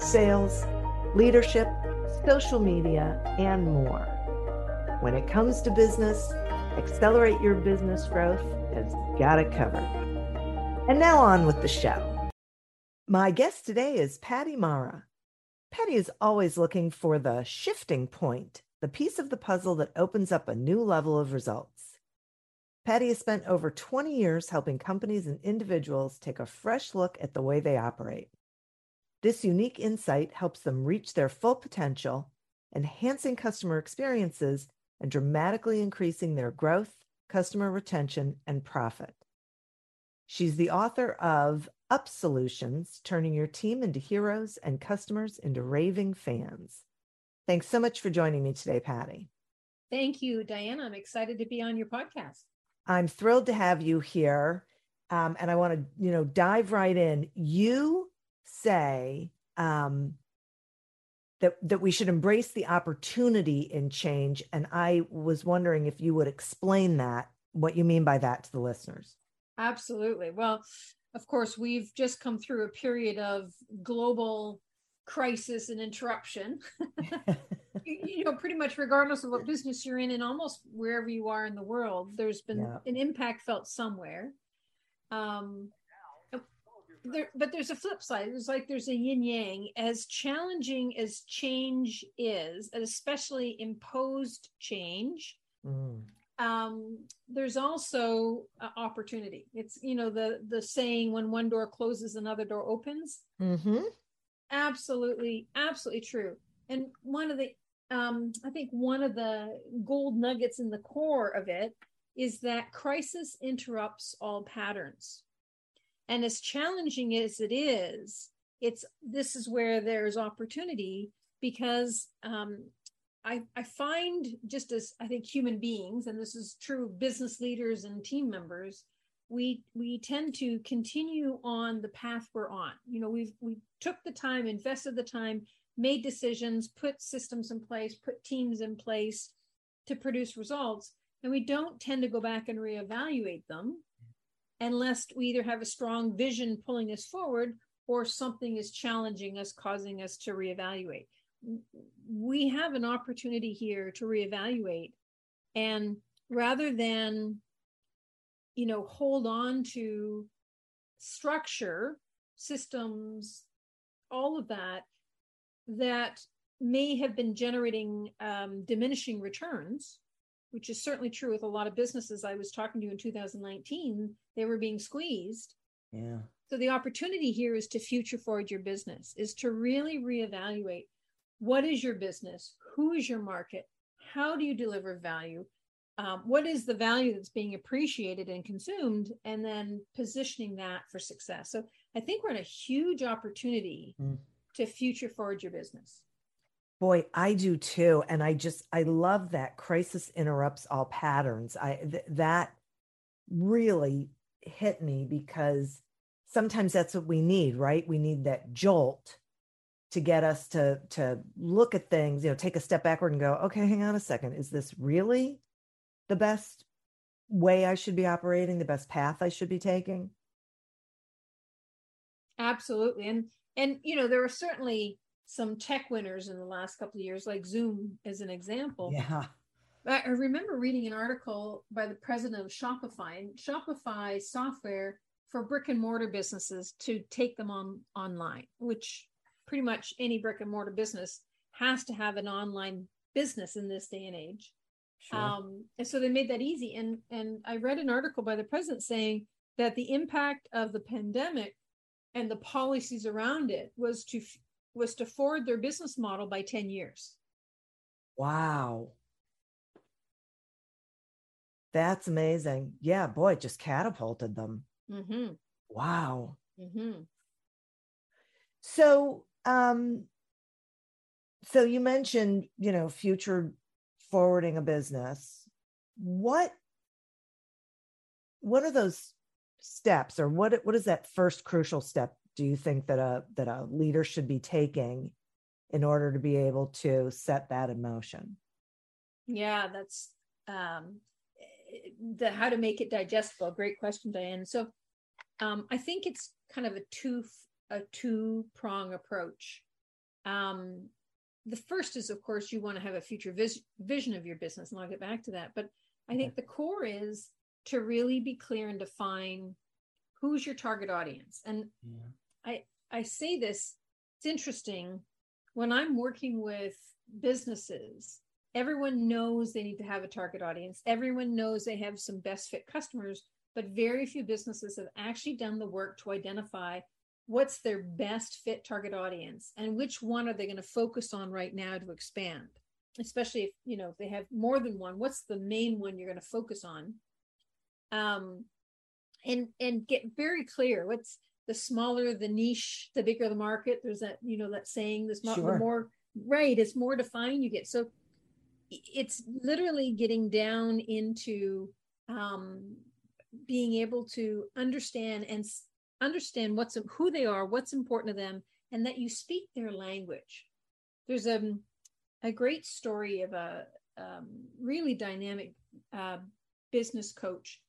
sales, leadership, social media, and more. When it comes to business, accelerate your business growth has got it covered. And now on with the show. My guest today is Patti Mara. Patti is always looking for the shifting point, the piece of the puzzle that opens up a new level of results. Patti has spent over 20 years helping companies and individuals take a fresh look at the way they operate. This unique insight helps them reach their full potential, enhancing customer experiences and dramatically increasing their growth, customer retention, and profit. She's the author of Up Solutions Turning Your Team into Heroes and Customers into Raving Fans. Thanks so much for joining me today, Patti. Thank you, Diana. I'm excited to be on your podcast. I'm thrilled to have you here. Um, and I want to, you know, dive right in. You say um, that that we should embrace the opportunity in change, and I was wondering if you would explain that, what you mean by that to the listeners. Absolutely. Well, of course, we've just come through a period of global crisis and interruption. you know, pretty much regardless of what business you're in, and almost wherever you are in the world, there's been yeah. an impact felt somewhere. Um, there, but there's a flip side. It's like there's a yin yang. As challenging as change is, and especially imposed change, mm. um, there's also uh, opportunity. It's you know the the saying when one door closes, another door opens. Mm-hmm. Absolutely, absolutely true. And one of the, um, I think one of the gold nuggets in the core of it is that crisis interrupts all patterns and as challenging as it is it's this is where there's opportunity because um, I, I find just as I think human beings, and this is true of business leaders and team members, we we tend to continue on the path we're on. You know, we've we took the time, invested the time, made decisions, put systems in place, put teams in place to produce results, and we don't tend to go back and reevaluate them unless we either have a strong vision pulling us forward or something is challenging us, causing us to reevaluate. We have an opportunity here to reevaluate. And rather than, you know, hold on to structure, systems, all of that, that may have been generating um, diminishing returns which is certainly true with a lot of businesses I was talking to in 2019. They were being squeezed. Yeah. So the opportunity here is to future forward your business, is to really reevaluate what is your business, who is your market, how do you deliver value, um, what is the value that's being appreciated and consumed, and then positioning that for success. So I think we're in a huge opportunity mm. to future forward your business. Boy, I do too. And I just, I love that crisis interrupts all patterns. I, th- that really hit me because sometimes that's what we need, right? We need that jolt to get us to, to look at things, you know, take a step backward and go, okay, hang on a second. Is this really the best way I should be operating, the best path I should be taking? Absolutely. And, and, you know, there are certainly some tech winners in the last couple of years, like Zoom as an example. Yeah. I remember reading an article by the president of Shopify, and Shopify software for brick and mortar businesses to take them on online, which pretty much any brick and mortar business has to have an online business in this day and age. Sure. Um, and so they made that easy. And and I read an article by the president saying that the impact of the pandemic and the policies around it was to was to forward their business model by 10 years. Wow. That's amazing. Yeah, boy, it just catapulted them. Mm-hmm. Wow. Mm-hmm. So, um, so you mentioned, you know, future forwarding a business. What what are those steps or what what is that first crucial step do you think that a that a leader should be taking in order to be able to set that in motion? Yeah, that's um the how to make it digestible. Great question, Diane. So um I think it's kind of a two a two prong approach. Um the first is of course you want to have a future vis- vision of your business and I'll get back to that, but I think the core is to really be clear and define who's your target audience. And yeah. I I say this, it's interesting. When I'm working with businesses, everyone knows they need to have a target audience. Everyone knows they have some best fit customers, but very few businesses have actually done the work to identify what's their best fit target audience and which one are they going to focus on right now to expand. Especially if you know if they have more than one what's the main one you're going to focus on? Um and and get very clear what's the smaller the niche the bigger the market. There's that you know that saying this sure. the more right it's more defined you get. So it's literally getting down into um being able to understand and understand what's who they are what's important to them and that you speak their language. There's a a great story of a um, really dynamic uh, business coach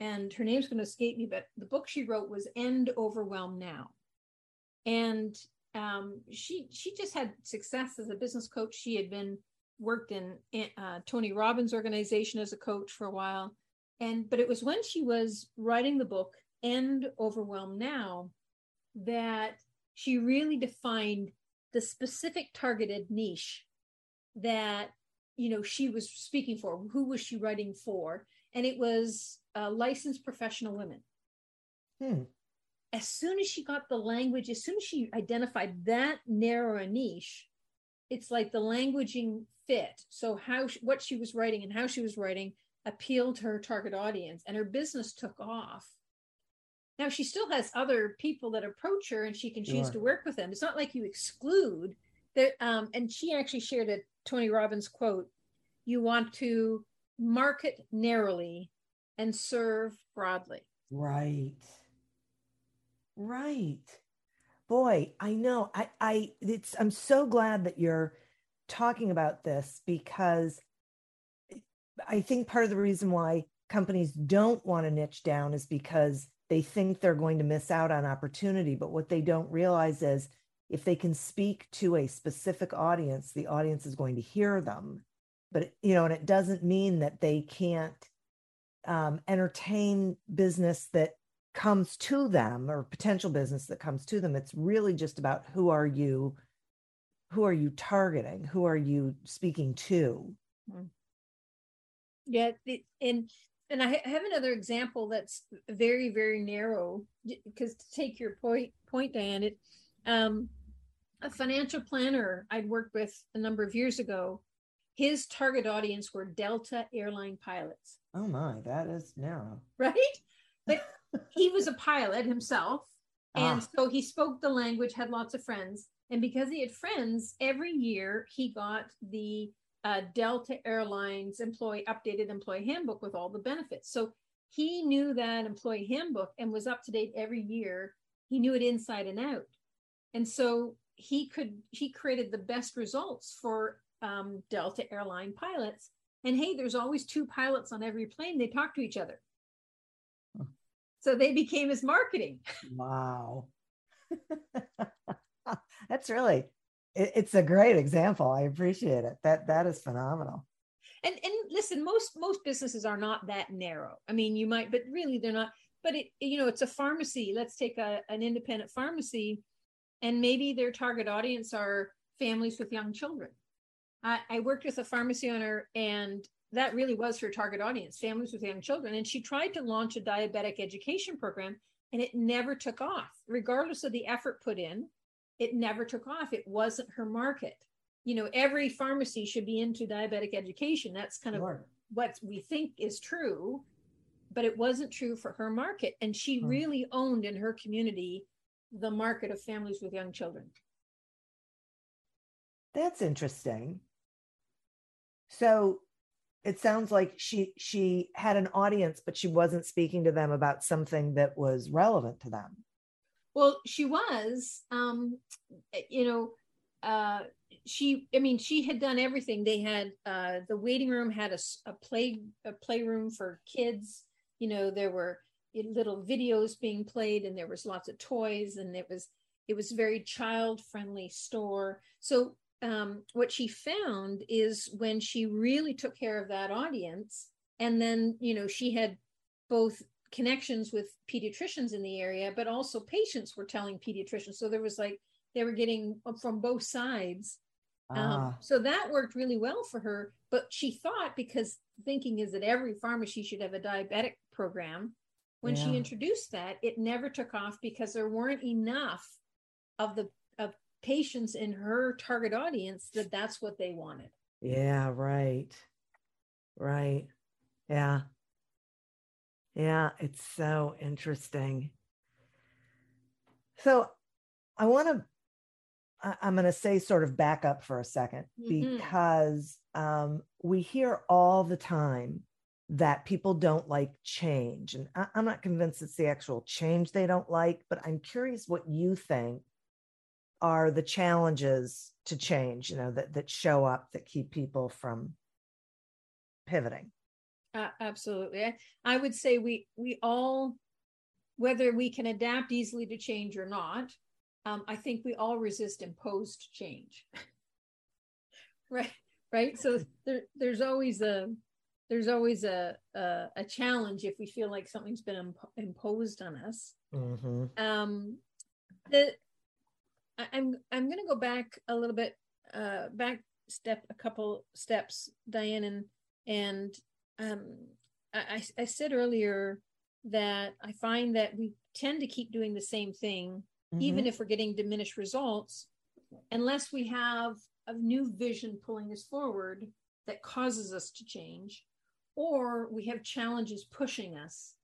and her name's going to escape me, but the book she wrote was End Overwhelm Now. And um, she she just had success as a business coach. She had been worked in uh, Tony Robbins' organization as a coach for a while, and but it was when she was writing the book End Overwhelm Now that she really defined the specific targeted niche that you know she was speaking for. Who was she writing for? And it was uh, licensed professional women. Hmm. As soon as she got the language, as soon as she identified that narrow a niche, it's like the languaging fit. So how what she was writing and how she was writing appealed to her target audience, and her business took off. Now she still has other people that approach her, and she can choose sure. to work with them. It's not like you exclude that. Um, and she actually shared a Tony Robbins quote: "You want to market narrowly and serve broadly. Right. Right. Boy, I know. I I it's I'm so glad that you're talking about this because I think part of the reason why companies don't want to niche down is because they think they're going to miss out on opportunity. But what they don't realize is if they can speak to a specific audience, the audience is going to hear them. But, you know, and it doesn't mean that they can't um, entertain business that comes to them or potential business that comes to them. It's really just about who are you who are you targeting? Who are you speaking to? Hmm. yeah and and i have another example that's very very narrow because to take your point point diane it um a financial planner i'd worked with a number of years ago his target audience were delta airline pilots Oh my, that is narrow. Right? But he was a pilot himself. And ah. so he spoke the language, had lots of friends. And because he had friends, every year he got the uh, Delta Airlines employee updated employee handbook with all the benefits. So he knew that employee handbook and was up to date every year. He knew it inside and out. And so he could he created the best results for um, Delta airline pilots and hey, there's always two pilots on every plane. They talk to each other. So they became his marketing. Wow. That's really it, it's a great example. I appreciate it. That that is phenomenal. And and listen, most most businesses are not that narrow. I mean, you might, but really they're not. But it you know, it's a pharmacy. Let's take a, an independent pharmacy, and maybe their target audience are families with young children I, I worked with a pharmacy owner and that really was her target audience families with young children. And she tried to launch a diabetic education program and it never took off. Regardless of the effort put in it never took off. It wasn't her market. You know every pharmacy should be into diabetic education. That's kind of sure. what we think is true but it wasn't true for her market. And she hmm. really owned in her community the market of families with young children. That's interesting. So it sounds like she she had an audience but she wasn't speaking to them about something that was relevant to them. Well she was um you know uh she i mean she had done everything. They had uh the waiting room had a, a play a playroom for kids. You know there were little videos being played and there was lots of toys and it was it was very child friendly store. So um, what she found is when she really took care of that audience, and then you know she had both connections with pediatricians in the area, but also patients were telling pediatricians. So there was like they were getting from both sides. Um, ah. Um, so that worked really well for her. But she thought because thinking is that every pharmacy should have a diabetic program. When yeah. she introduced that, it never took off because there weren't enough of the patients in her target audience that that's what they wanted. Yeah, right. Right. Yeah. Yeah, it's so interesting. So I want to I'm going to say sort of back up for a 2nd mm-hmm. because um, we hear all the time that people don't like change. And I, am not convinced it's the actual change they don't like, but I'm curious what you think are the challenges to change you know that that show up that keep people from pivoting? Uh, absolutely. I, I would say we we all whether we can adapt easily to change or not um, i think we all resist imposed change. Right right? So there, there's always a there's always a, a, a challenge if we feel like something's been imp- imposed on us. Mm-hmm. um the I'm I'm going to go back a little bit, uh, back step a couple steps, Diane, and and um, I, I said earlier that I find that we tend to keep doing the same thing, mm-hmm. even if we're getting diminished results, unless we have a new vision pulling us forward that causes us to change, or we have challenges pushing us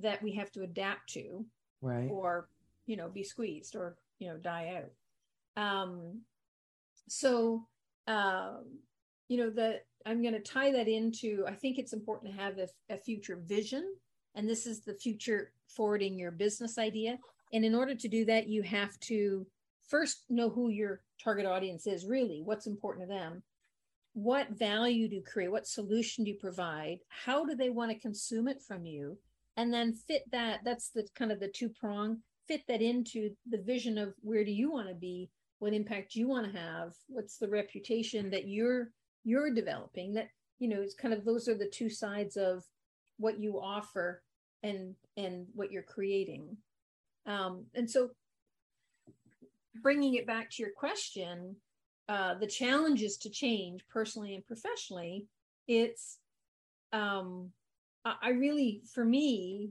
that we have to adapt to, right? Or you know, be squeezed or you know die out. Um so um you know that i'm going to tie that into i think it's important to have a, a future vision and this is the future forwarding your business idea. And in order to do that you have to first know who your target audience is really what's important to them what value do you create what solution do you provide how do they want to consume it from you and then fit that that's the kind of the two prong fit that into the vision of where do you want to be? What impact you want to have? What's the reputation that you're you're developing that you know it's kind of those are the two sides of what you offer and and what you're creating. Um and so bringing it back to your question uh the challenges to change personally and professionally it's um i really for me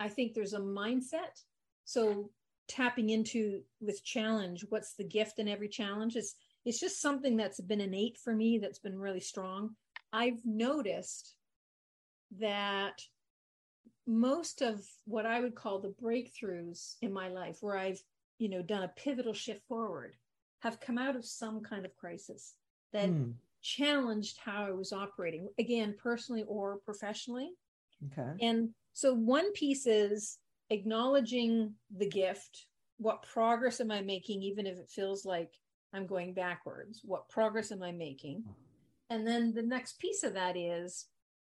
i think there's a mindset so tapping into with challenge, what's the gift in every challenge? Is it's just something that's been innate for me that's been really strong. I've noticed that most of what I would call the breakthroughs in my life, where I've, you know, done a pivotal shift forward, have come out of some kind of crisis that mm. challenged how I was operating, again, personally or professionally. Okay. And so one piece is acknowledging the gift. What progress am i making even if it feels like i'm going backwards? What progress am i making? And then the next piece of that is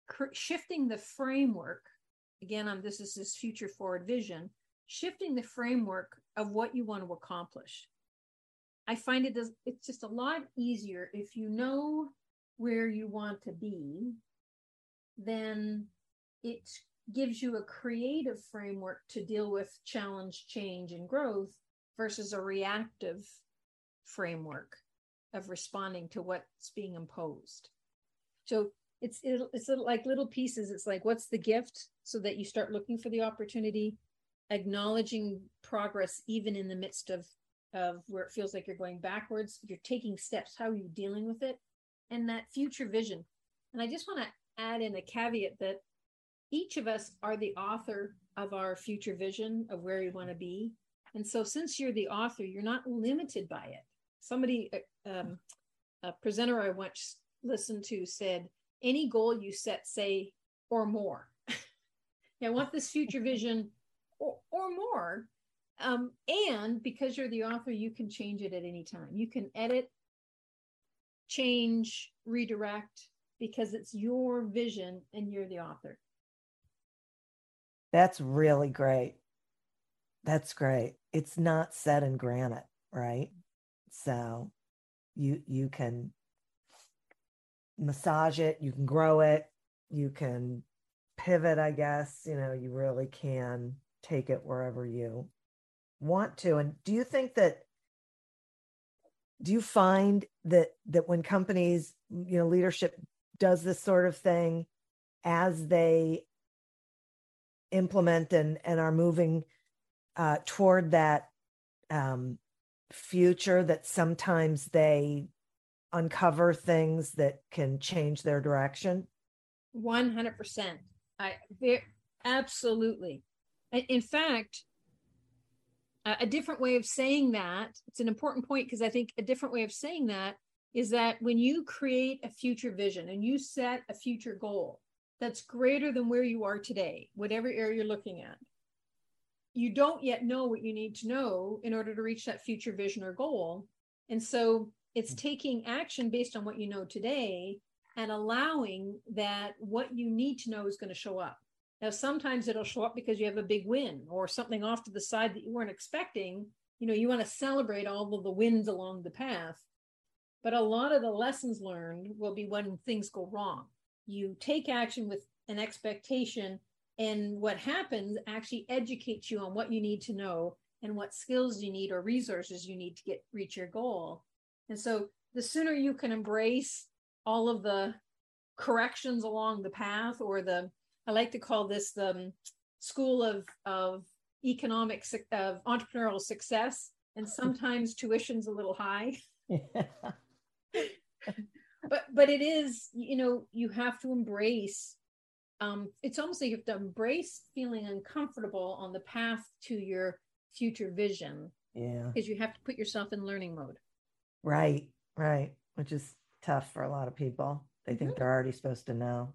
cr- shifting the framework. Again on this is this future forward vision. Shifting the framework of what you want to accomplish. I find it does it's just a lot easier if you know where you want to be then it gives you a creative framework to deal with challenge, change, and growth versus a reactive framework of responding to what's being imposed. So it's it's like little pieces. It's like what's the gift, so that you start looking for the opportunity, acknowledging progress even in the midst of of where it feels like you're going backwards. You're taking steps. How are you dealing with it? And that future vision. And I just want to add in a caveat that each of us are the author of our future vision of where we want to be. And so, since you're the author, you're not limited by it. somebody, uh, um, a presenter I once listened to said, any goal you set, say, or more. I want this future vision or, or more. Um, and because you're the author, you can change it at any time. You can edit, change, redirect, because it's your vision and you're the author. That's really great. That's great. It's not set in granite, right? So you you can massage it, you can grow it, you can pivot, I guess, you know, you really can take it wherever you want to. And do you think that do you find that that when companies, you know, leadership does this sort of thing as they implement and and are moving uh, toward that um, future that sometimes they uncover things that can change their direction? 100% i absolutely. In fact a different way of saying that it's an important point because i think a different way of saying that is that when you create a future vision and you set a future goal that's greater than where you are today whatever area you're looking at you don't yet know what you need to know in order to reach that future vision or goal. And so it's taking action based on what you know today and allowing that what you need to know is going to show up. Now, sometimes it'll show up because you have a big win or something off to the side that you weren't expecting. You know, you want to celebrate all of the wins along the path. But a lot of the lessons learned will be when things go wrong. You take action with an expectation and what happens actually educates you on what you need to know and what skills you need or resources you need to get reach your goal. And so the sooner you can embrace all of the corrections along the path or the i like to call this the um, school of of economic of entrepreneurial success and sometimes tuition's a little high but but it is you know you have to embrace um, it's almost like you have to embrace feeling uncomfortable on the path to your future vision. Yeah. Because you have to put yourself in learning mode. Right, right. Which is tough for a lot of people. They think mm-hmm. they're already supposed to know.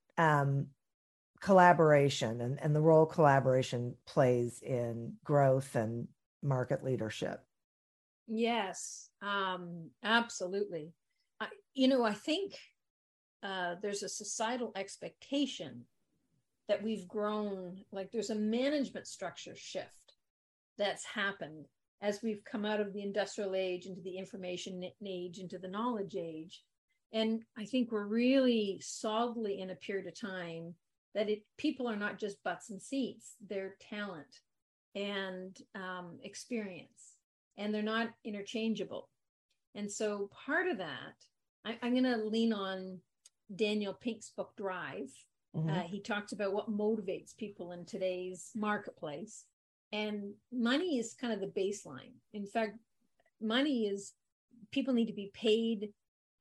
um, collaboration and, and the role collaboration plays in growth and market leadership. Yes, um, absolutely. I, you know, I think uh, there's a societal expectation that we've grown, like there's a management structure shift that's happened as we've come out of the industrial age into the information age, into the knowledge age. And I think we're really solidly in a period of time that it people are not just butts and seats, they're talent and um, experience, and they're not interchangeable. And so part of that, I, am going to lean on Daniel Pink's book Drive. Mm-hmm. Uh, he talks about what motivates people in today's marketplace. And money is kind of the baseline. In fact, money is people need to be paid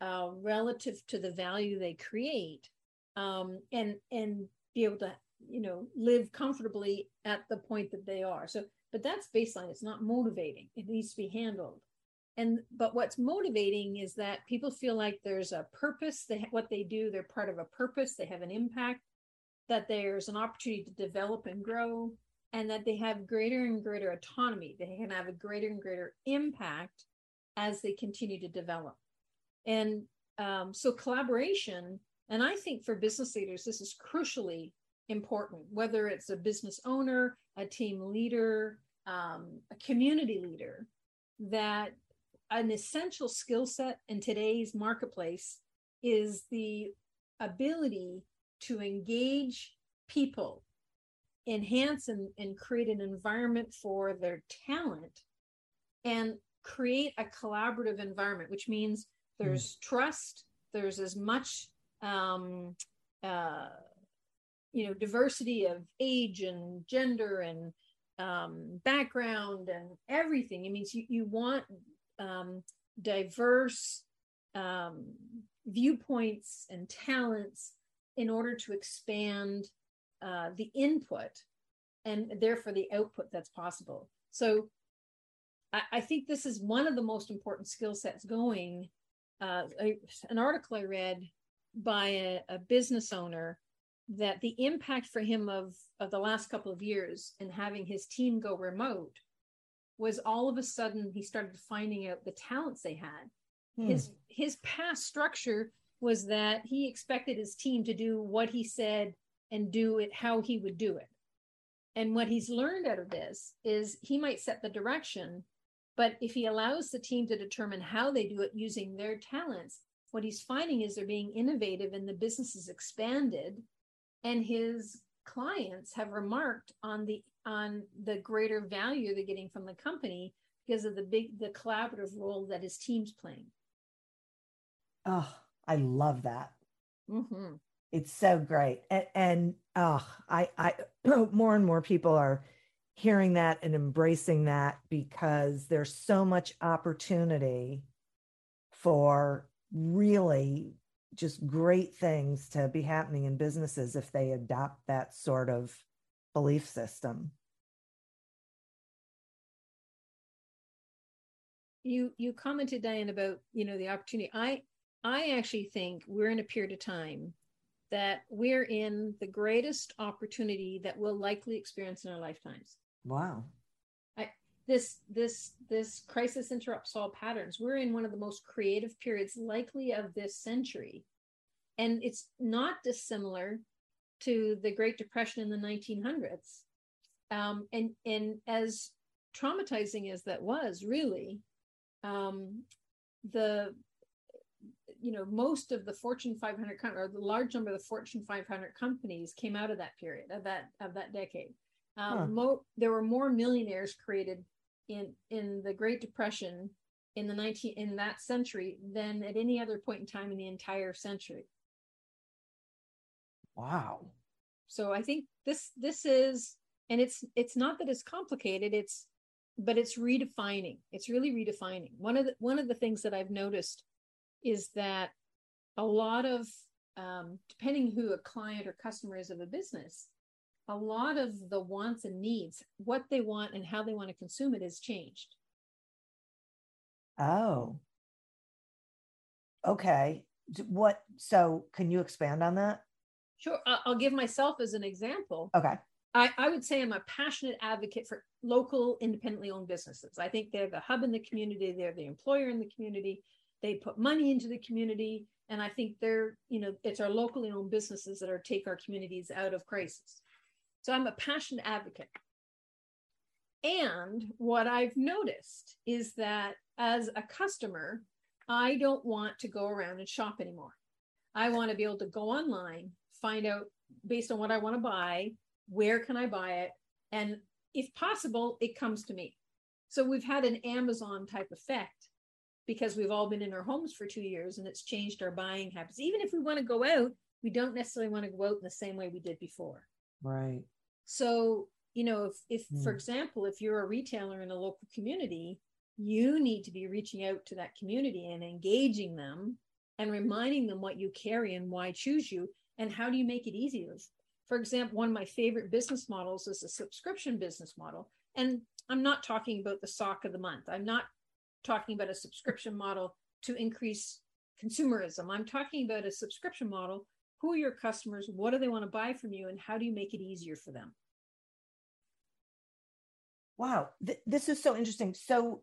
uh, relative to the value they create. Um, and and be able to you know live comfortably at the point that they are. So but that's baseline. It's not motivating. It needs to be handled. And but what's motivating is that people feel like there's a purpose. They what they do they're part of a purpose. They have an impact. That there's an opportunity to develop and grow and that they have greater and greater autonomy. They can have a greater and greater impact as they continue to develop and um, so collaboration and i think for business leaders this is crucially important, whether it's a business owner, a team leader, um, a community leader, that an essential skill set in today's marketplace is the ability to engage people, enhance and, and create an environment for their talent, and create a collaborative environment, which means there's mm. trust, there's as much um, uh, you know diversity of age and gender and um, background and everything. It means you, you want um, diverse um, viewpoints and talents in order to expand uh, the input and therefore the output that's possible. So I, I think this is one of the most important skill sets going uh, an article i read by a, a business owner that the impact for him of, of the last couple of years and having his team go remote was all of a sudden he started finding out the talents they had. Hmm. His his past structure was that he expected his team to do what he said and do it how he would do it. And what he's learned out of this is he might set the direction, but if he allows the team to determine how they do it using their talents, what he's finding is they're being innovative and the business is expanded. And his clients have remarked on the on the greater value they're getting from the company because of the big the collaborative role that his team's playing. Oh i love that. Mm-hmm. it's so great. And, and oh i i more and more people are hearing that and embracing that because there's so much opportunity for really just great things to be happening in businesses if they adopt that sort of belief system. You you commented diane about you know the opportunity. I i actually think we're in a period of time that we're in the greatest opportunity that we'll likely experience in our lifetimes. Wow. This this this crisis interrupts all patterns. We're in one of the most creative periods likely of this century. And it's not dissimilar to the great depression in the 1900s um, and and as traumatizing as that was really um, the you know most of the fortune 500 or the large number of the fortune 500 companies came out of that period of that of that decade um, huh. mo- there were more millionaires created in in the Great Depression in the 19 in that century than at any other point in time in the entire century. Wow. So I think this this is and it's it's not that it's complicated it's but it's redefining. It's really redefining. One of the one of the things that I've noticed is that a lot of um, depending who a client or customer is of a business, a lot of the wants and needs, what they want and how they want to consume it has changed. Oh. Okay. What so can you expand on that? Sure. I'll give myself as an example. Okay. I, I would say I'm a passionate advocate for local independently owned businesses. I think they're the hub in the community, they're the employer in the community, they put money into the community. And I think they're, you know, it's our locally owned businesses that are take our communities out of crisis. So I'm a passionate advocate. And what I've noticed is that as a customer, I don't want to go around and shop anymore. I want to be able to go online, find out based on what I want to buy, where can I buy it, and if possible, it comes to me. So we've had an Amazon type effect because we've all been in our homes for two years and it's changed our buying habits. Even if we want to go out, we don't necessarily want to go out in the same way we did before. Right. So, you know, if, if mm. for example, if you're a retailer in a local community, you need to be reaching out to that community and engaging them and reminding them what you carry and why choose you and how do you make it easy for example, one of my favorite business models is a subscription business model. And I'm not talking about the sock of the month. I'm not talking about a subscription model to increase consumerism. I'm talking about a subscription model. Who are your customers? What do they want to buy from you? And how do you make it easier for them? Wow, Th- this is so interesting. So,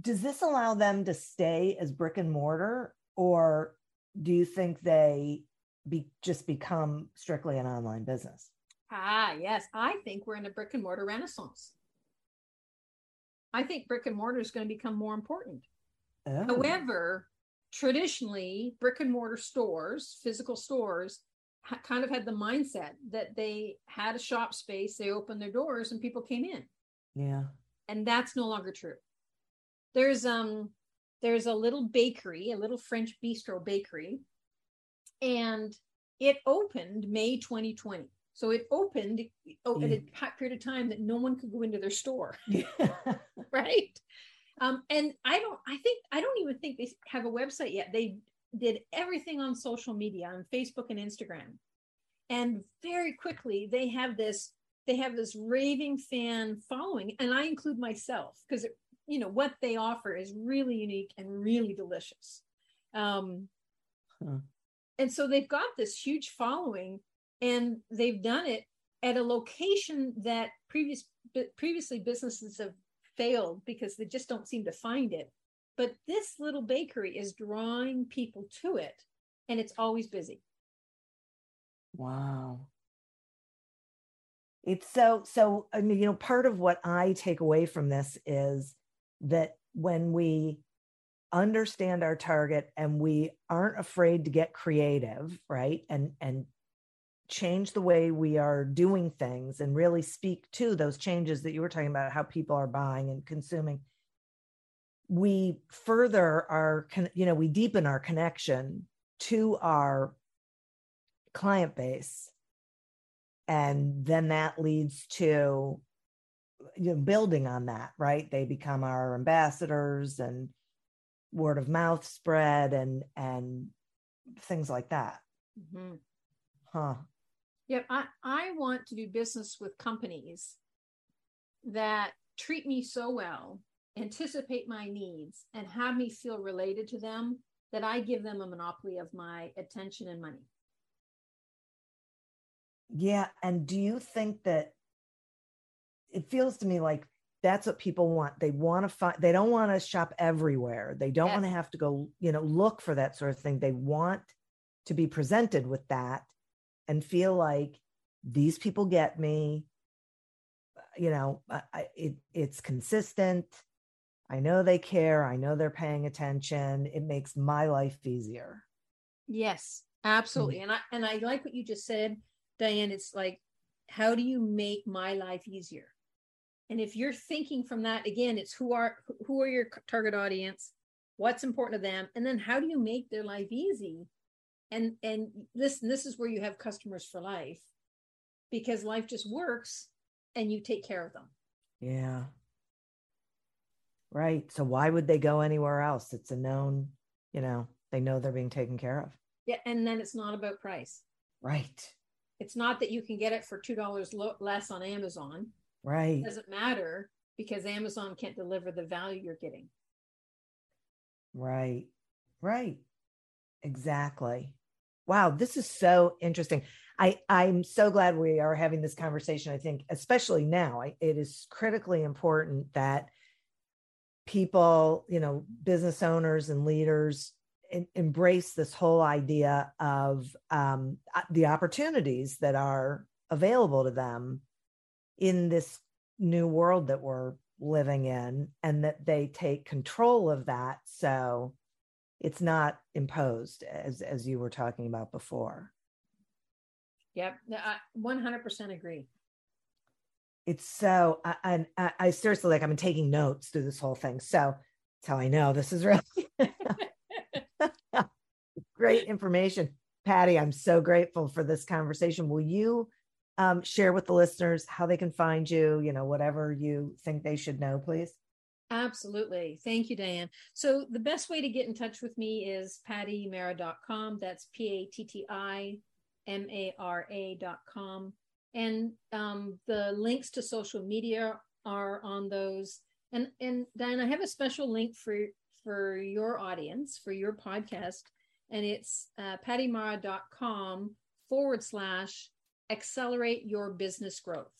does this allow them to stay as brick and mortar, or do you think they be just become strictly an online business? Ah, yes. I think we're in a brick and mortar renaissance. I think brick and mortar is going to become more important. Oh. However, traditionally, brick and mortar stores, physical stores, ha- kind of had the mindset that they had a shop space, they opened their doors, and people came in. yeah, And that's no longer true. There's um there's a little bakery, a little French bistro bakery, and it opened May 2020. So it opened oh, at a Yeah. period of time that no one could go into their store yeah, right? Um and i don't i think i don't even think they have a website yet. They did everything on social media on facebook and instagram. And very quickly they have this they have this raving fan following and i include myself because you know what they offer is really unique and really delicious. Um Huh. and so they've got this huge following and they've done it at a location that previous previously businesses have failed because they just don't seem to find it but this little bakery is drawing people to it and it's always busy wow. It's so so. I mean, you know, part of what I take away from this is that when we understand our target and we aren't afraid to get creative, right, and and change the way we are doing things and really speak to those changes that you were talking about how people are buying and consuming we further our you know we deepen our connection to our client base. And then that leads to you know building on that right? They become our ambassadors and word of mouth spread and and things like that. Mhm. huh Yep, I, I want to do business with companies that treat me so well, anticipate my needs, and have me feel related to them that I give them a monopoly of my attention and money. Yeah. And do you think that it feels to me like that's what people want? They want to find, they don't want to shop everywhere. They don't Yes. want to have to go, you know, look for that sort of thing. They want to be presented with that and feel like these people get me. You know, I, it, it's consistent. I know they care. I know they're paying attention. It makes my life easier. Yes, hmm. absolutely. And I and I like what you just said, Diane. It's like, how do you make my life easier? And if you're thinking from that again, it's who are who are your target audience, what's important to them, and then how do you make their life easy? And and listen, this is where you have customers for life, because life just works, and you take care of them. Yeah. Right. So why would they go anywhere else? It's a known, you know, they know they're being taken care of. Yeah, and then it's not about price. Right. It's not that you can get it for two dollars lo- less on Amazon. Right. It doesn't matter because Amazon can't deliver the value you're getting. Right. Right. Exactly. Wow, this is so interesting. I I'm so glad we are having this conversation. I think especially now, I, it is critically important that people, you know, business owners and leaders en- embrace this whole idea of um, uh, the opportunities that are available to them in this new world that we're living in and that they take control of that so it's not imposed as as you were talking about before Yep, I 100% agree. it's so I, I I- I seriously like I'm taking notes through this whole thing. So that's how I know this is really great information. Patti, I'm so grateful for this conversation. Will you um, share with the listeners how they can find you? You know, whatever you think they should know, please. Absolutely. Thank you, Diane. So the best way to get in touch with me is pattimara.com. That's P A T T I M A R A.com. And um, the links to social media are on those. And, and Diane, I have a special link for, for your audience, for your podcast, and it's uh, pattimara.com forward slash accelerate your business growth.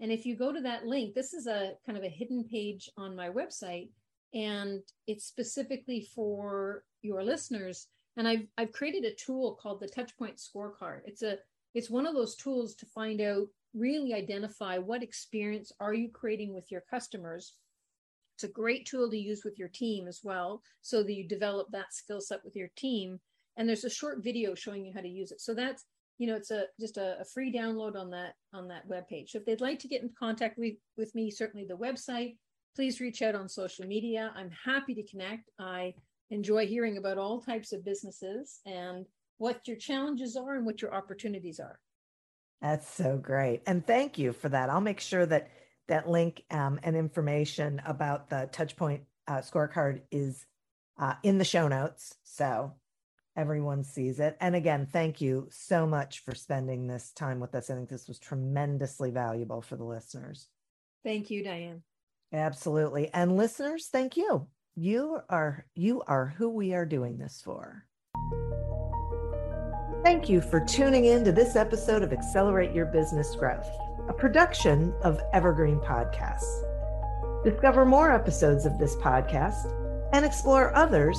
And if you go to that link, this is a kind of a hidden page on my website, and it's specifically for your listeners. And I've I've created a tool called the Touchpoint Scorecard. It's a it's one of those tools to find out really identify what experience are you creating with your customers. It's a great tool to use with your team as well, so that you develop that skill set with your team. And there's a short video showing you how to use it. So that's you know it's a just a, a, free download on that on that web page so if they'd like to get in contact with, with me certainly the website please reach out on social media. I'm happy to connect. I enjoy hearing about all types of businesses and what your challenges are and what your opportunities are. That's so great. And thank you for that. I'll make sure that that link um, and information about the touchpoint uh, scorecard is uh, in the show notes. So everyone sees it. And again, thank you so much for spending this time with us. I think this was tremendously valuable for the listeners. Thank you, Diane. Absolutely. And listeners, thank you. You are you are who we are doing this for. Thank you for tuning in to this episode of Accelerate Your Business Growth, a production of Evergreen Podcasts. Discover more episodes of this podcast and explore others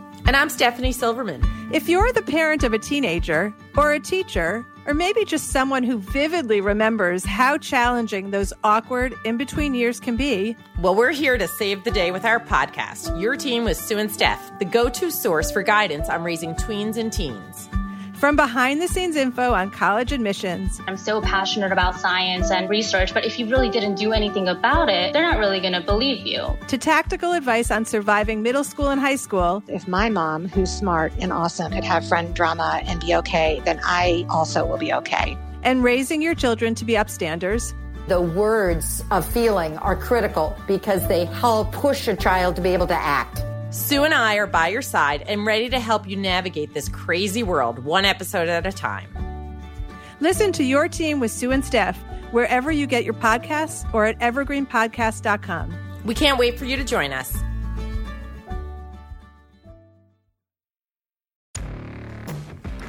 And I'm Stephanie Silverman. If you're the parent of a teenager or a teacher, or maybe just someone who vividly remembers how challenging those awkward in between years can be, well, we're here to save the day with our podcast, Your Teen with Sue and Steph, the go to source for guidance on raising tweens and teens. From behind the scenes info on college admissions. I'm so passionate about science and research, but if you really didn't do anything about it, they're not really going to believe you. To tactical advice on surviving middle school and high school. If my mom, who's smart and awesome, could have friend drama and be okay, then I also will be okay. And raising your children to be upstanders. The words of feeling are critical because they help push a child to be able to act. Sue and I are by your side and ready to help you navigate this crazy world one episode at a time. Listen to your teen with Sue and Steph wherever you get your podcasts or at evergreenpodcast.com. We can't wait for you to join us.